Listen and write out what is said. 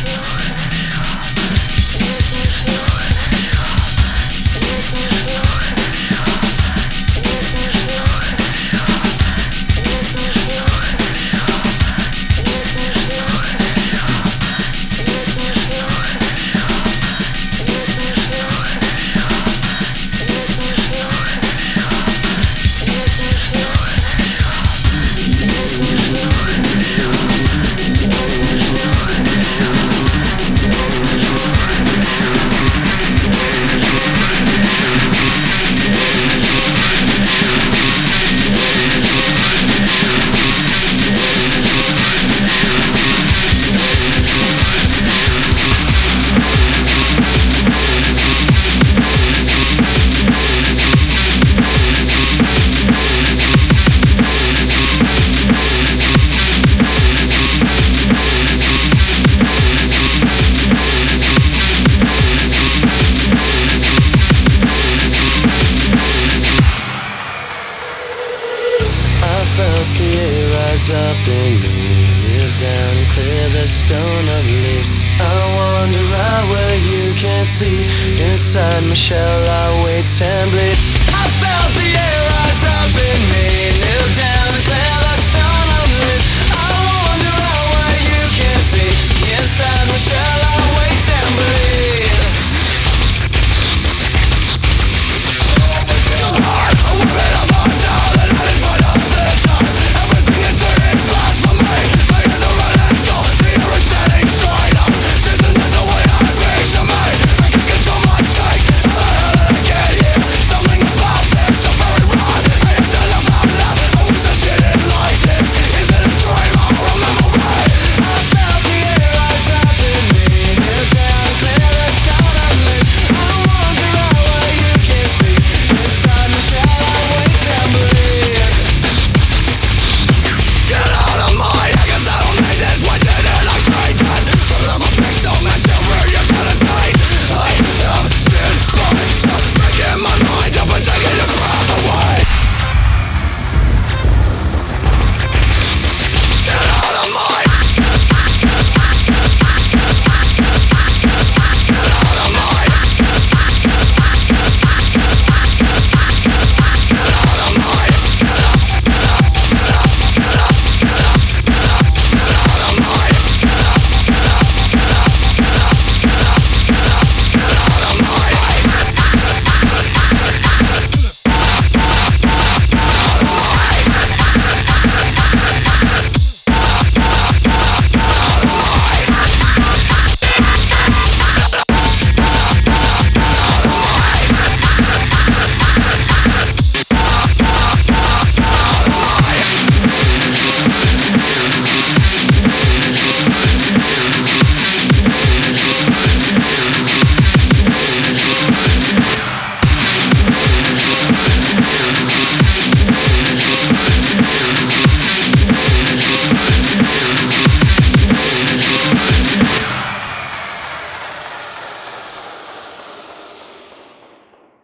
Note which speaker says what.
Speaker 1: Thank you. rise up in me, live down clear the stone of leaves. I wander out where you can't see. Inside my shell, I wait and bleed. I felt the air rise up in me.